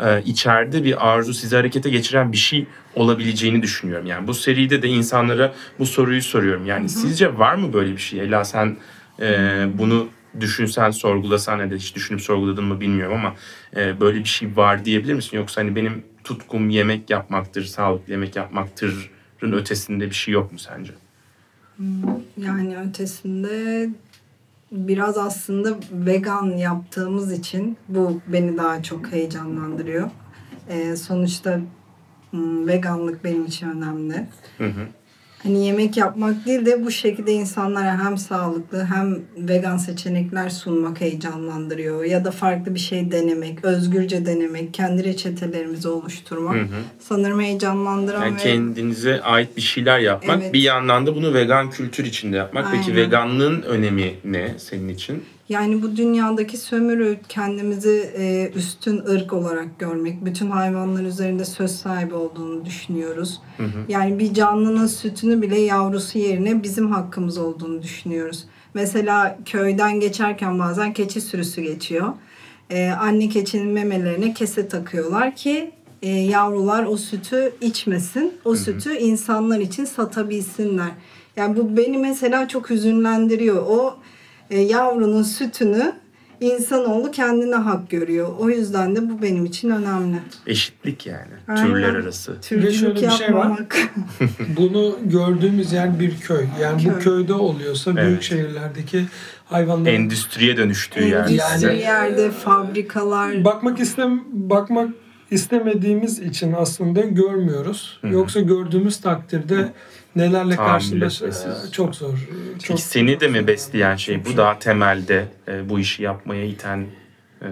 e, içeride bir arzu sizi harekete geçiren bir şey olabileceğini düşünüyorum. Yani bu seride de insanlara bu soruyu soruyorum. Yani sizce var mı böyle bir şey? Ela sen e, bunu düşünsen, sorgulasan ya da hiç düşünüp sorguladın mı bilmiyorum ama e, böyle bir şey var diyebilir misin? Yoksa hani benim tutkum yemek yapmaktır, sağlıklı yemek yapmaktırın ötesinde bir şey yok mu sence? Yani ötesinde biraz aslında vegan yaptığımız için bu beni daha çok heyecanlandırıyor. Ee, sonuçta hmm, veganlık benim için önemli. Hı hı. Hani yemek yapmak değil de bu şekilde insanlara hem sağlıklı hem vegan seçenekler sunmak heyecanlandırıyor. Ya da farklı bir şey denemek, özgürce denemek, kendi reçetelerimizi oluşturmak. Hı hı. Sanırım heyecanlandıran Yani ve kendinize ait bir şeyler yapmak. Evet. Bir yandan da bunu vegan kültür içinde yapmak. Peki Aynen. veganlığın önemi ne senin için? Yani bu dünyadaki sömürü kendimizi e, üstün ırk olarak görmek, bütün hayvanlar üzerinde söz sahibi olduğunu düşünüyoruz. Yani bir canlının sütünü bile yavrusu yerine bizim hakkımız olduğunu düşünüyoruz. Mesela köyden geçerken bazen keçi sürüsü geçiyor. E, anne keçinin memelerine kese takıyorlar ki e, yavrular o sütü içmesin. O sütü insanlar için satabilsinler. Yani bu beni mesela çok hüzünlendiriyor. O yavrunun sütünü insanoğlu kendine hak görüyor. O yüzden de bu benim için önemli. Eşitlik yani. Aynen. Türler arası. şöyle Türcülük bir şey var. yapmamak. (laughs) Bunu gördüğümüz yer bir köy. Yani bu Köy. köyde oluyorsa büyük Evet. şehirlerdeki hayvanların Endüstriye dönüştüğü yer. Endüstri Yani- yerde, fabrikalar. bakmak istem bakmak istemediğimiz için aslında görmüyoruz. Yoksa gördüğümüz takdirde nelerle Tahammül karşılaş etmesi. çok zor. Çok Peki seni de mi besleyen şey bu daha temelde e, bu işi yapmaya iten e,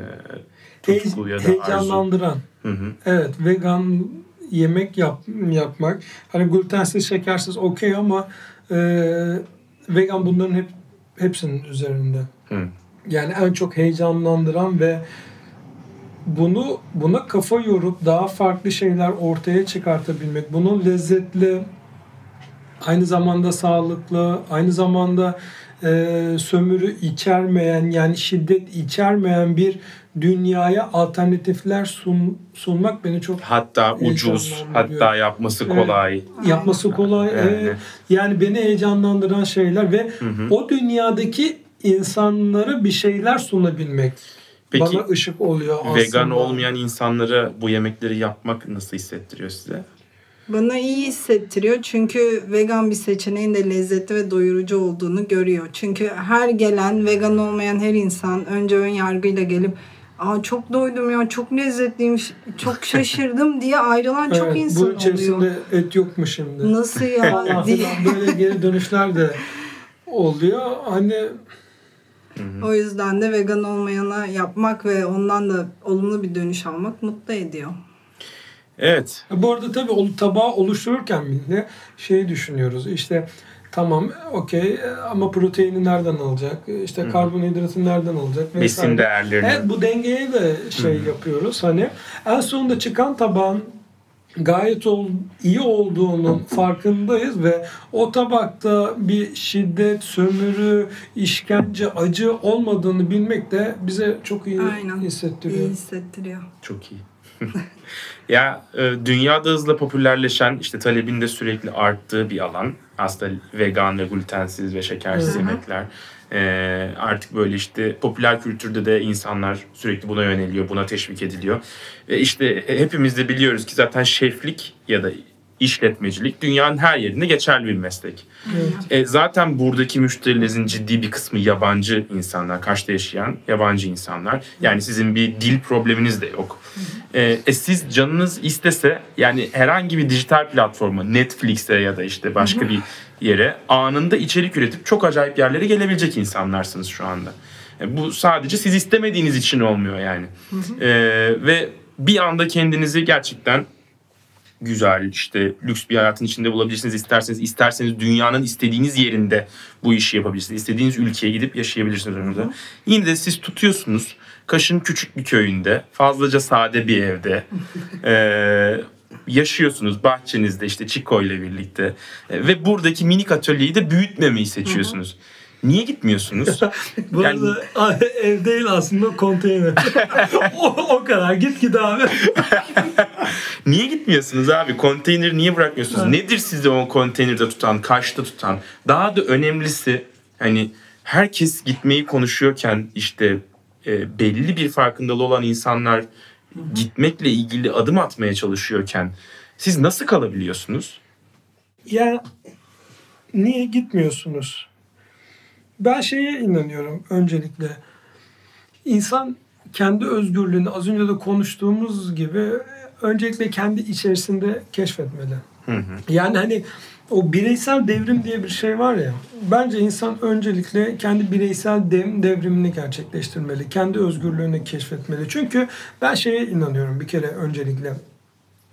tutku ya da arzu? heyecanlandıran. Hı hı. Evet vegan yemek yap, yapmak. Hani glutensiz, şekersiz okey ama e, vegan bunların hep hepsinin üzerinde. Hı. Yani en çok heyecanlandıran ve bunu buna kafa yorup daha farklı şeyler ortaya çıkartabilmek, bunun lezzetli aynı zamanda sağlıklı, aynı zamanda e, sömürü içermeyen yani şiddet içermeyen bir dünyaya alternatifler sun, sunmak beni çok Hatta ucuz, hatta yapması kolay. yapması kolay. Yani. e, yani beni heyecanlandıran şeyler ve Hı hı. o dünyadaki insanlara bir şeyler sunabilmek Peki bana ışık oluyor aslında. vegan olmayan insanlara bu yemekleri yapmak nasıl hissettiriyor size? Bana iyi hissettiriyor çünkü vegan bir seçeneğin de lezzetli ve doyurucu olduğunu görüyor. Çünkü her gelen vegan olmayan her insan önce ön yargıyla gelip Aa çok doydum ya çok lezzetliymiş çok (laughs) şaşırdım diye ayrılan çok Evet, insan bu içerisinde oluyor. et yok mu şimdi? Nasıl (laughs) ya diye. böyle geri dönüşler de oluyor. Hani O yüzden de vegan olmayana yapmak ve ondan da olumlu bir dönüş almak mutlu ediyor. Evet. bu arada tabii o tabağı oluştururken bile şey düşünüyoruz. İşte tamam okey ama proteini nereden alacak? İşte karbonhidratı nereden alacak? vesaire. Besin değerlerini. Evet bu dengeye de şey yapıyoruz. Hani en sonunda çıkan tabağın gayet ol, iyi olduğunun farkındayız ve o tabakta bir şiddet, sömürü, işkence, acı olmadığını bilmek de bize çok iyi Aynen. hissettiriyor. İyi hissettiriyor. Çok iyi. (laughs) ya e, dünyada hızla popülerleşen işte talebin de sürekli arttığı bir alan. Aslında vegan ve glutensiz ve şekersiz yemekler. E, artık böyle işte popüler kültürde de insanlar sürekli buna yöneliyor, buna teşvik ediliyor. Ve işte hepimiz de biliyoruz ki zaten şeflik ya da işletmecilik dünyanın her yerinde geçerli bir meslek. Evet. E, zaten buradaki müşterilerinizin ciddi bir kısmı yabancı insanlar, Kaş'ta yaşayan yabancı insanlar. Yani sizin bir dil probleminiz de yok. E, e, siz canınız istese yani herhangi bir dijital platforma, Netflix'e ya da işte başka bir yere anında içerik üretip çok acayip yerlere gelebilecek insanlarsınız şu anda. E, bu sadece siz istemediğiniz için olmuyor yani. E, ve bir anda kendinizi gerçekten güzel işte lüks bir hayatın içinde bulabilirsiniz isterseniz isterseniz dünyanın istediğiniz yerinde bu işi yapabilirsiniz. İstediğiniz ülkeye gidip yaşayabilirsiniz orada. Yine de siz tutuyorsunuz Kaş'ın küçük bir köyünde fazlaca sade bir evde eee, (laughs) yaşıyorsunuz bahçenizde işte Chico ile birlikte E, ve buradaki minik atölyeyi de büyütmemeyi seçiyorsunuz. Niye gitmiyorsunuz? (laughs) Bu Yani- arada (laughs) ev değil aslında konteyner. (laughs) o, o kadar git git abi. Niye gitmiyorsunuz abi? Konteyneri niye bırakmıyorsunuz? Evet. Nedir sizi o konteynerde tutan, kaçta tutan? Daha da önemlisi hani herkes gitmeyi konuşuyorken işte e, belli bir farkındalığı olan insanlar gitmekle ilgili adım atmaya çalışıyorken siz nasıl kalabiliyorsunuz? Ya niye gitmiyorsunuz? Ben şeye inanıyorum öncelikle. İnsan kendi özgürlüğünü az önce de konuştuğumuz gibi öncelikle kendi içerisinde keşfetmeli. Hı hı. Yani hani o bireysel devrim diye bir şey var ya. Bence insan öncelikle kendi bireysel dev, devrimini gerçekleştirmeli. Kendi özgürlüğünü keşfetmeli. Çünkü ben şeye inanıyorum bir kere öncelikle.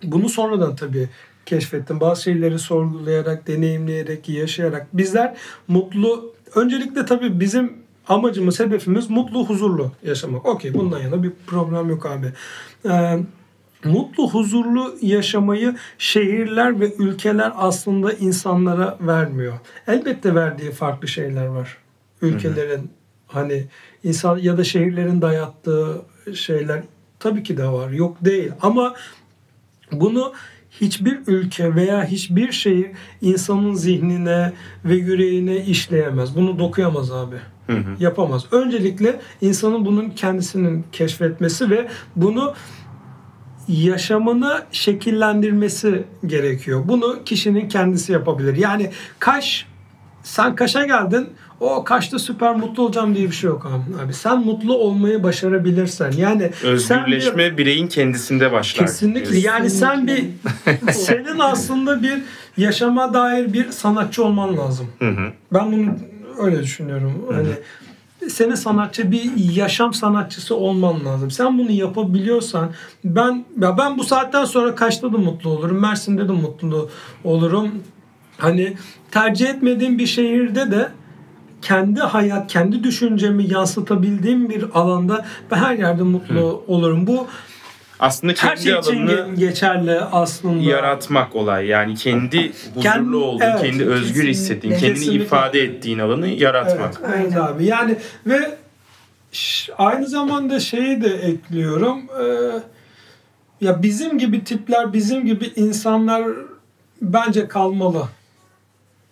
Bunu sonradan tabii keşfettim. Bazı şeyleri sorgulayarak, deneyimleyerek, yaşayarak. Bizler mutlu, öncelikle tabii bizim amacımız, hedefimiz mutlu, huzurlu yaşamak. Okey bundan yana bir problem yok abi. Ee, mutlu, huzurlu yaşamayı şehirler ve ülkeler aslında insanlara vermiyor. Elbette verdiği farklı şeyler var. Ülkelerin hani insan ya da şehirlerin dayattığı şeyler tabii ki de var. Yok değil. Ama bunu hiçbir ülke veya hiçbir şehir insanın zihnine ve yüreğine işleyemez. Bunu dokuyamaz abi. Hı hı. Yapamaz. Öncelikle insanın bunun kendisinin keşfetmesi ve bunu yaşamını şekillendirmesi gerekiyor. Bunu kişinin kendisi yapabilir. Yani Kaş sen Kaş'a geldin o Kaş'ta süper mutlu olacağım diye bir şey yok abi. abi sen mutlu olmayı başarabilirsen yani sen bir- Özgürleşme bireyin kendisinde başlar. Kesinlikle. Yani sen bir Kesinlikle. (laughs) senin aslında bir yaşama dair bir sanatçı olman lazım. Hı hı. Ben bunu öyle düşünüyorum. Hani senin sanatçı bir yaşam sanatçısı olman lazım. Sen bunu yapabiliyorsan ben ya ben bu saatten sonra kaçta da mutlu olurum. Mersin'de de mutlu olurum. Hani tercih etmediğim bir şehirde de kendi hayat, kendi düşüncemi yansıtabildiğim bir alanda ben her yerde mutlu olurum. Bu Aslında Her kendi şey için geçerli aslında. yaratmak olay. Yani kendi huzurlu Kendi- olduğun, evet, kendi özgür kesinlikle. hissettiğin, kendini Kesinlikle. ifade ettiğin alanı yaratmak. Evet, evet Aynen. abi. Yani ve aynı zamanda şeyi de ekliyorum. Ee, ya bizim gibi tipler, bizim gibi insanlar bence kalmalı.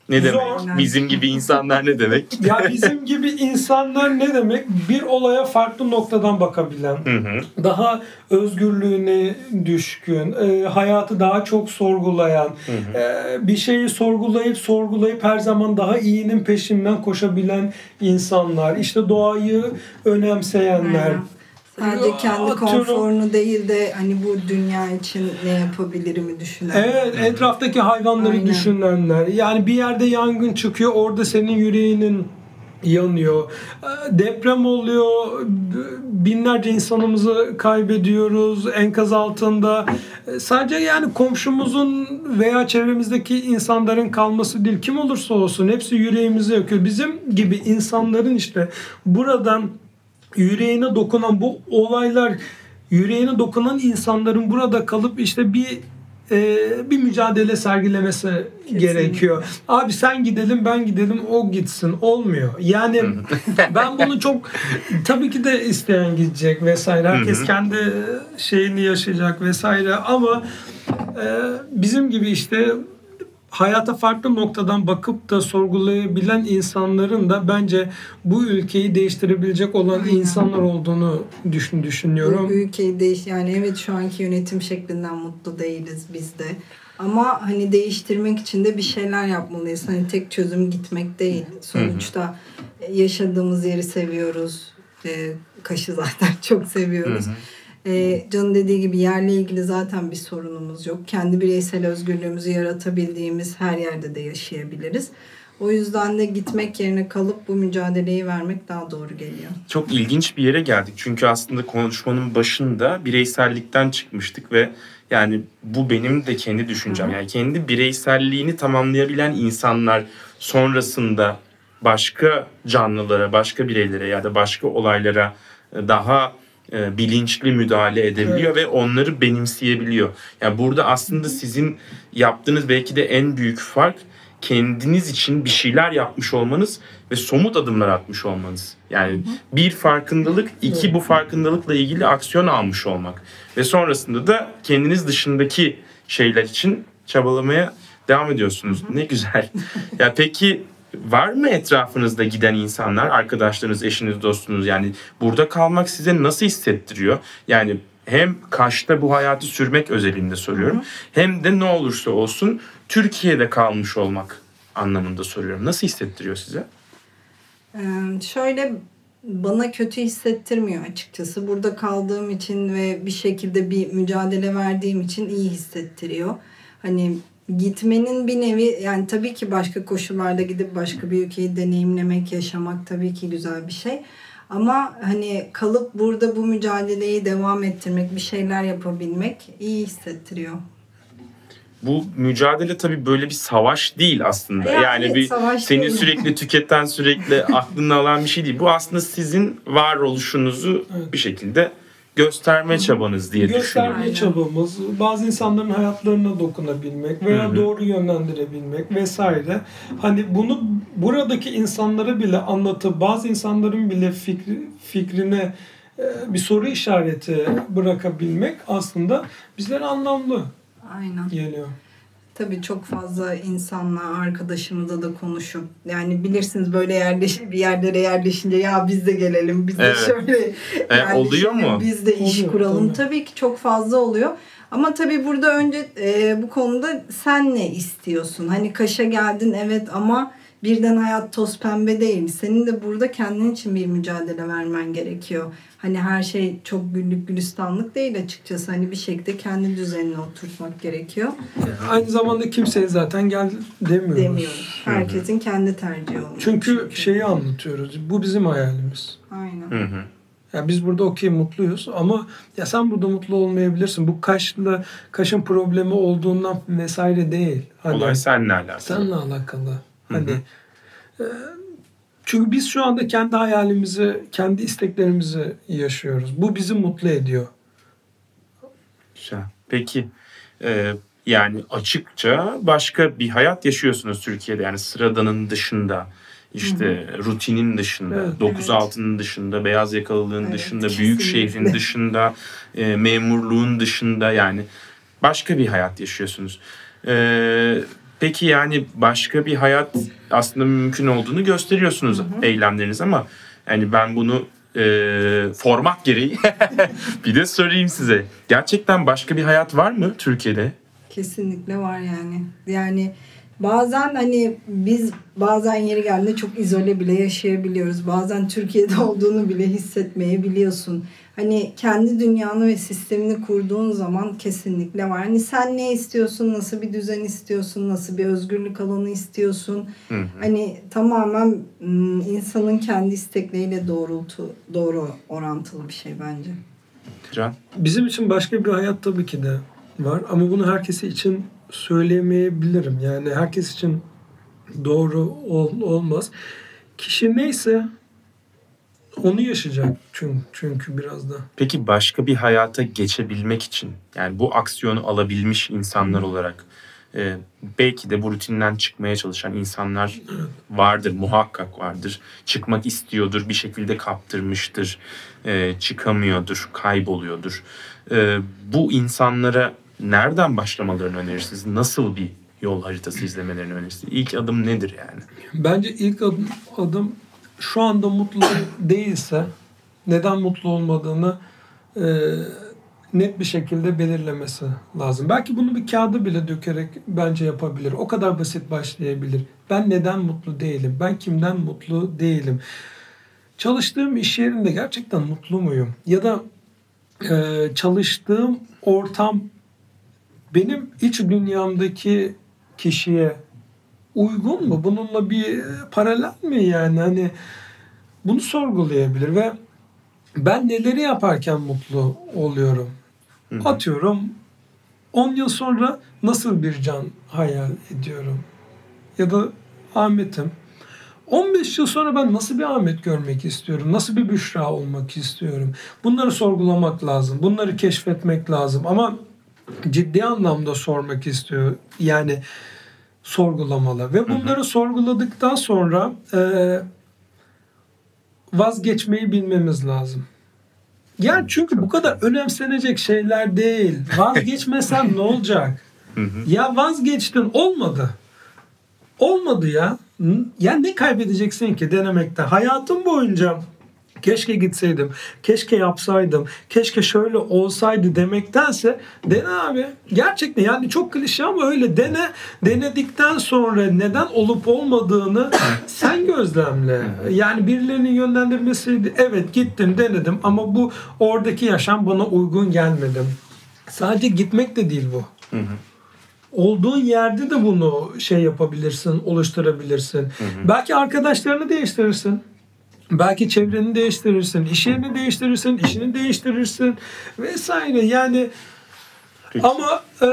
Ne demek? Zor. Bizim gibi insanlar ne demek? (laughs) Ya bizim gibi insanlar ne demek? Bir olaya farklı noktadan bakabilen, Hı hı. daha özgürlüğüne düşkün, e, hayatı daha çok sorgulayan, e, bir şeyi sorgulayıp sorgulayıp her zaman daha iyinin peşinden koşabilen insanlar, işte doğayı önemseyenler. Aynen. Sadece kendi Atıyorum- konforunu değil de hani bu dünya için ne yapabilirimi düşünen. Evet, etraftaki hayvanları Aynen. düşünenler. Yani bir yerde yangın çıkıyor, orada senin yüreğinin yanıyor. Ee, Deprem oluyor, binlerce insanımızı kaybediyoruz enkaz altında. Ee, Sadece yani komşumuzun veya çevremizdeki insanların kalması değil, kim olursa olsun hepsi yüreğimizi yakıyor. Bizim gibi insanların işte buradan yüreğine dokunan bu olaylar yüreğine dokunan insanların burada kalıp işte bir e, bir mücadele sergilemesi gerekiyor. Abi sen gidelim ben gidelim o gitsin olmuyor. Yani ben bunu çok tabii ki de isteyen gidecek vesaire. Herkes kendi şeyini yaşayacak vesaire ama e, bizim gibi işte hayata farklı noktadan bakıp da sorgulayabilen insanların da bence bu ülkeyi değiştirebilecek olan Aynen. insanlar olduğunu düşün düşünüyorum. Bu ülkeyi değiş yani evet şu anki yönetim şeklinden mutlu değiliz biz de. Ama hani değiştirmek için de bir şeyler yapmalıyız. Hani tek çözüm gitmek değil. Sonuçta yaşadığımız yeri seviyoruz. Ee, Kaş'ı zaten (laughs) çok seviyoruz. Ee, Can'ın dediği gibi yerle ilgili zaten bir sorunumuz yok. Kendi bireysel özgürlüğümüzü yaratabildiğimiz her yerde de yaşayabiliriz. O yüzden de gitmek yerine kalıp bu mücadeleyi vermek daha doğru geliyor. Çok ilginç bir yere geldik. Çünkü aslında konuşmanın başında bireysellikten çıkmıştık ve yani bu benim de kendi düşüncem. Yani kendi bireyselliğini tamamlayabilen insanlar sonrasında başka canlılara, başka bireylere ya da başka olaylara e, daha e, bilinçli müdahale edebiliyor ve onları benimseyebiliyor. Yani burada aslında sizin yaptığınız belki de en büyük fark kendiniz için bir şeyler yapmış olmanız ve somut adımlar atmış olmanız. Yani bir farkındalık, iki bu farkındalıkla ilgili aksiyon almış olmak ve sonrasında da kendiniz dışındaki şeyler için çabalamaya devam ediyorsunuz. Ne güzel. ya peki var mı etrafınızda giden insanlar, arkadaşlarınız, eşiniz, dostunuz yani burada kalmak size nasıl hissettiriyor? Yani hem Kaş'ta bu hayatı sürmek özelinde soruyorum. Hem de ne olursa olsun Türkiye'de kalmış olmak anlamında soruyorum. Nasıl hissettiriyor size? Ee, şöyle bana kötü hissettirmiyor açıkçası. Burada kaldığım için ve bir şekilde bir mücadele verdiğim için iyi hissettiriyor. Hani gitmenin bir nevi yani tabii ki başka koşullarda gidip başka bir ülkeyi deneyimlemek, yaşamak tabii ki güzel bir şey. Ama hani kalıp burada bu mücadeleyi devam ettirmek, bir şeyler yapabilmek iyi hissettiriyor. Bu mücadele tabii böyle bir savaş değil aslında. Ya yani evet, bir seni değil. sürekli tüketen, sürekli (laughs) aklını alan bir şey değil. Bu aslında sizin varoluşunuzu bir şekilde gösterme çabanız diye düşünüyorum. Gösterme Aynen. çabamız, bazı insanların hayatlarına dokunabilmek veya Hı hı. doğru yönlendirebilmek vesaire. Hani bunu buradaki insanlara bile anlatıp bazı insanların bile fikri, fikrine e, bir soru işareti bırakabilmek aslında bizlere anlamlı Aynen. geliyor. Tabii çok fazla insanla, arkadaşımızla da konuşup yani bilirsiniz böyle yerleş bir yerlere yerleşince ya biz de gelelim, biz de Evet. şöyle E, oluyor mu? Biz de iş Oluyor, kuralım. tabii. Tabii. ki çok fazla oluyor. Ama tabii burada önce e, bu konuda sen ne istiyorsun? Hani Kaş'a geldin evet ama birden hayat toz pembe değil. Senin de burada kendin için bir mücadele vermen gerekiyor. Hani her şey çok güllük gülistanlık değil açıkçası. Hani bir şekilde kendi düzenine oturtmak gerekiyor. Aynı zamanda kimseye zaten gel demiyoruz. Demiyoruz. Herkesin kendi tercihi olmalı. Çünkü şeyi anlatıyoruz. Bu bizim hayalimiz. Aynen. Hı hı. Ya biz burada okey mutluyuz ama ya sen burada mutlu olmayabilirsin. Bu kaşla kaşın problemi olduğundan vesaire değil. Hani Olay seninle alakalı. seninle alakalı. Hani e, çünkü biz şu anda kendi hayalimizi, kendi isteklerimizi yaşıyoruz. Bu bizi mutlu ediyor. Güzel. Peki e, yani açıkça başka bir hayat yaşıyorsunuz Türkiye'de. Yani sıradanın dışında. işte rutinin dışında, Evet. 9-6'nın dışında, beyaz yakalılığın Evet, dışında, büyük şehrin dışında, e, memurluğun dışında yani başka bir hayat yaşıyorsunuz. E, peki yani başka bir hayat aslında mümkün olduğunu gösteriyorsunuz eylemleriniz ama yani ben bunu e, format gereği (laughs) bir de sorayım size. Gerçekten başka bir hayat var mı Türkiye'de? Kesinlikle var yani. Yani bazen hani biz bazen yeri geldiğinde çok izole bile yaşayabiliyoruz. Bazen Türkiye'de (laughs) olduğunu bile hissetmeyebiliyorsun. Hani kendi dünyanı ve sistemini kurduğun zaman kesinlikle var. Hani sen ne istiyorsun, nasıl bir düzen istiyorsun, nasıl bir özgürlük alanı istiyorsun. Hı hı. Hani tamamen insanın kendi istekleriyle doğrultu, doğru orantılı bir şey bence. Can? Bizim için başka bir hayat tabii ki de var ama bunu herkesi için söyleyemeyebilirim. Yani herkes için doğru ol- olmaz. Kişi neyse onu yaşayacak çünkü, çünkü biraz da. Peki başka bir hayata geçebilmek için yani bu aksiyonu alabilmiş insanlar olarak e, belki de bu rutinden çıkmaya çalışan insanlar vardır, muhakkak vardır. Çıkmak istiyordur, bir şekilde kaptırmıştır, e, çıkamıyordur, kayboluyordur. E, bu insanlara nereden başlamalarını önerirsiniz? Nasıl bir yol haritası izlemelerini önerirsiniz? İlk adım nedir yani? Bence ilk adım, adım şu anda mutlu değilse neden mutlu olmadığını e, net bir şekilde belirlemesi lazım. Belki bunu bir kağıda bile dökerek bence yapabilir. O kadar basit başlayabilir. Ben neden mutlu değilim? Ben kimden mutlu değilim? Çalıştığım iş yerinde gerçekten mutlu muyum? Ya da e, çalıştığım ortam benim iç dünyamdaki kişiye uygun mu? Bununla bir e, paralel mi yani? Hani bunu sorgulayabilir ve ben neleri yaparken mutlu oluyorum? Hı hı. Atıyorum 10 yıl sonra nasıl bir can hayal ediyorum? Ya da Ahmet'im. 15 yıl sonra ben nasıl bir Ahmet görmek istiyorum? Nasıl bir Büşra olmak istiyorum? Bunları sorgulamak lazım. Bunları keşfetmek lazım. Ama ciddi anlamda sormak istiyor. Yani sorgulamalı. Ve bunları sorguladıktan sonra e, vazgeçmeyi bilmemiz lazım. Yani çünkü bu kadar önemsenecek şeyler değil. (laughs) Vazgeçmesen ne olacak? Hı hı. Ya vazgeçtin olmadı. Olmadı ya. Ya ne kaybedeceksin ki denemekte? Hayatım boyunca keşke gitseydim, keşke yapsaydım, keşke şöyle olsaydı demektense dene abi. Gerçekten yani çok klişe ama öyle dene. Denedikten sonra neden olup olmadığını (coughs) sen gözlemle. Yani birilerinin yönlendirmesiydi. Evet gittim denedim ama bu oradaki yaşam bana uygun gelmedi. Sadece gitmek de değil bu olduğun yerde de bunu şey yapabilirsin, oluşturabilirsin. Belki arkadaşlarını değiştirirsin. Belki çevreni değiştirirsin, iş yerini değiştirirsin, işini değiştirirsin vesaire. Yani Peki. ama e,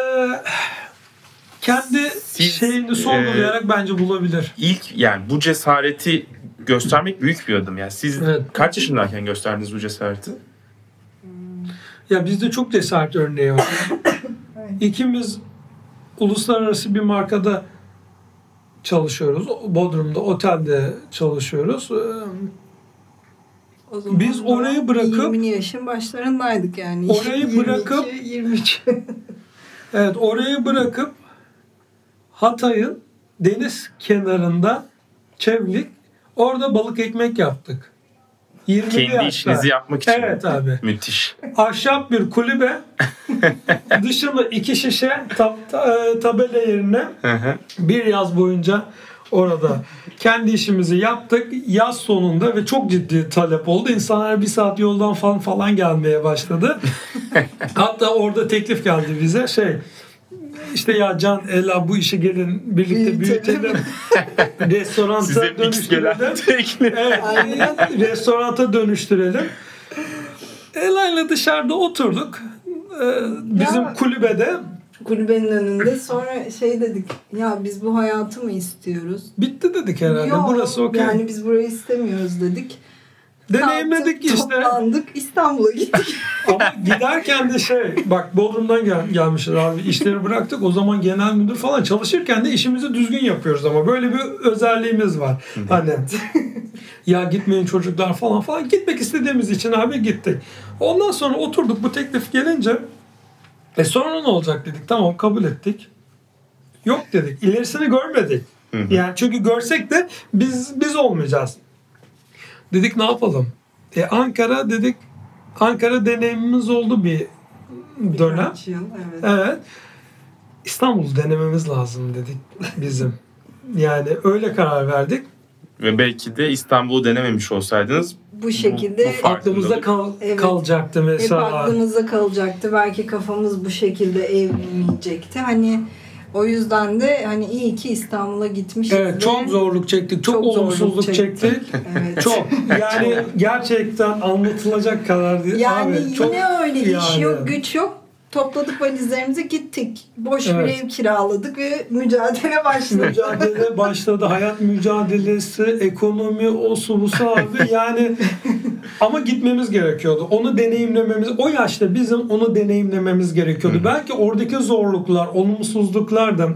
kendi Siz, şeyini sorgulayarak bence bulabilir. İlk yani bu cesareti göstermek büyük bir adım. Yani siz Evet. kaç yaşındayken gösterdiniz bu cesareti? Ya bizde çok cesaret örneği var. (coughs) İkimiz uluslararası bir markada çalışıyoruz. Bodrum'da otelde çalışıyoruz. O zaman Biz orayı bırakıp- 20 yaşın başlarındaydık yani. Orayı (laughs) 22, bırakıp- 23. (laughs) Evet orayı bırakıp Hatay'ın deniz kenarında Çevlik orada balık ekmek yaptık. 20 Kendi işinizi yapmak için. Evet abi. Müthiş. Ahşap bir kulübe (laughs) dışında iki şişe tab- ta- e, tabela yerine Hı hı. bir yaz boyunca orada kendi işimizi yaptık. Yaz sonunda ve çok ciddi talep oldu. İnsanlar bir saat yoldan falan falan gelmeye başladı. (laughs) Hatta orada teklif geldi bize şey işte ya Can Ela bu işi gelin birlikte Büyütelim. (laughs) (laughs) Restoranta dönüştürelim. Evet, restoranta dönüştürelim. Ela'yla dışarıda oturduk. Ee, bizim Ya. kulübede Kulübenin önünde sonra şey dedik ya biz bu hayatı mı istiyoruz? bitti dedik herhalde. Yok, Burası okey. Yani biz burayı istemiyoruz dedik. Deneyimledik Kalktık, işte. Toplandık İstanbul'a gittik. (laughs) Ama giderken de şey bak Bodrum'dan gel, gelmişiz abi işleri bıraktık o zaman genel müdür falan çalışırken de işimizi düzgün yapıyoruz ama böyle bir özelliğimiz var. Hani ya gitmeyin çocuklar falan falan gitmek istediğimiz için abi gittik. Ondan sonra oturduk bu teklif gelince e sonra ne olacak dedik tamam kabul ettik. Yok dedik ilerisini görmedik. Yani çünkü görsek de biz biz olmayacağız. Dedik ne yapalım? E Ankara dedik Ankara deneyimimiz oldu bir dönem. Birkaç yıl, evet. Evet. İstanbul denememiz lazım dedik bizim. Yani öyle karar verdik. Ve belki de İstanbul'u denememiş olsaydınız Bu şekilde bu farklı Aklımızda kal- Evet. kalacaktı hep mesela. aklımızda kalacaktı. Belki kafamız bu şekilde evrilmeyecekti. Hani o yüzden de hani iyi ki İstanbul'a gitmişiz. Evet ve- çok zorluk çektik. Çok, Çok olumsuzluk çektik. çektik. Evet. (laughs) çok. Yani gerçekten anlatılacak kadar değil. Yani Abi, yine çok, öyle iş yani. yok, güç yok. Topladık valizlerimizi gittik. Boş Evet. bir ev kiraladık ve mücadele başladı. mücadele (laughs) başladı. Hayat mücadelesi, ekonomi, o su bu abi. Yani (laughs) ama gitmemiz gerekiyordu. Onu deneyimlememiz, o yaşta bizim onu deneyimlememiz gerekiyordu. Belki oradaki zorluklar, olumsuzluklar da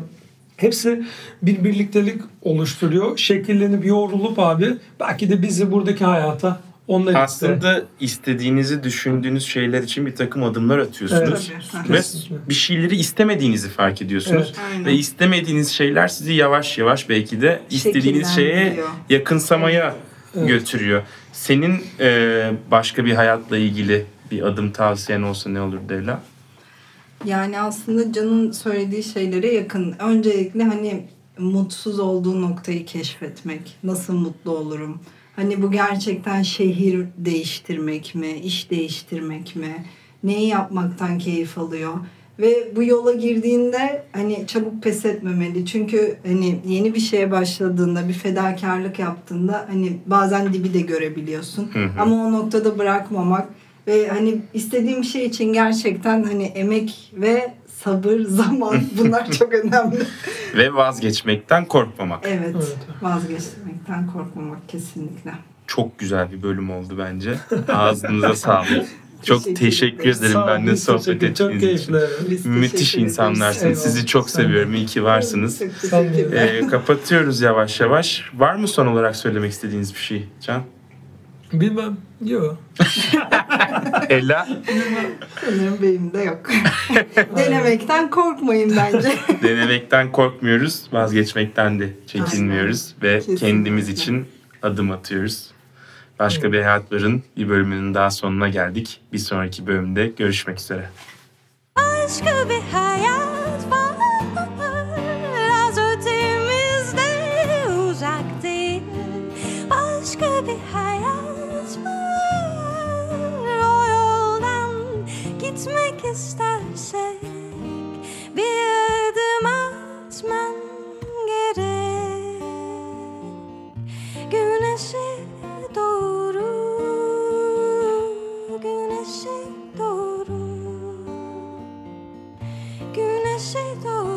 hepsi bir birliktelik oluşturuyor. Şekillenip yoğrulup abi belki de bizi buradaki hayata onlar. Aslında istediğinizi düşündüğünüz şeyler için bir takım adımlar atıyorsunuz. Tabii. Ve Kesinlikle. bir şeyleri istemediğinizi fark ediyorsunuz. Evet. Aynen. Ve istemediğiniz şeyler sizi yavaş yavaş belki de istediğiniz şeye Şekillendiriyor. yakınsamaya Evet. götürüyor. Senin e, başka bir hayatla ilgili bir adım tavsiyen olsa ne olur Devla? Yani aslında Can'ın söylediği şeylere yakın. Öncelikle hani mutsuz olduğu noktayı keşfetmek. Nasıl mutlu olurum? Hani bu gerçekten şehir değiştirmek mi? iş değiştirmek mi? Neyi yapmaktan keyif alıyor? Ve bu yola girdiğinde hani çabuk pes etmemeli. Çünkü hani yeni bir şeye başladığında, bir fedakarlık yaptığında hani bazen dibi de görebiliyorsun. Hı hı. Ama o noktada bırakmamak ve hani istediğim şey için gerçekten hani emek ve sabır, (laughs) zaman bunlar çok önemli. Ve vazgeçmekten korkmamak. Evet, Evet. Vazgeçmekten korkmamak kesinlikle. Çok güzel bir bölüm oldu bence. Ağzınıza (laughs) sağlık. Çok Teşekkür teşekkür ederim Sağ benimle sohbet teşekkür- Çok ettiğiniz için. keyifli. Biz Müthiş insanlarsınız. Eyvallah. Sizi çok seviyorum. İyi ki varsınız. Ee, kapatıyoruz yavaş yavaş. Var mı son olarak söylemek istediğiniz bir şey Can? Bilmem. (laughs) Yok. Ella benim de yok. Denemekten korkmayın bence. (laughs) denemekten korkmuyoruz, vazgeçmekten de çekinmiyoruz ve Kesinlikle. kendimiz için adım atıyoruz. Başka bir hayatların bir bölümünün daha sonuna geldik. Bir sonraki bölümde görüşmek üzere. Başka bir hayat var istersek Bir adım atman gerek. Güneşe doğru Güneşe doğru. Güneşe doğru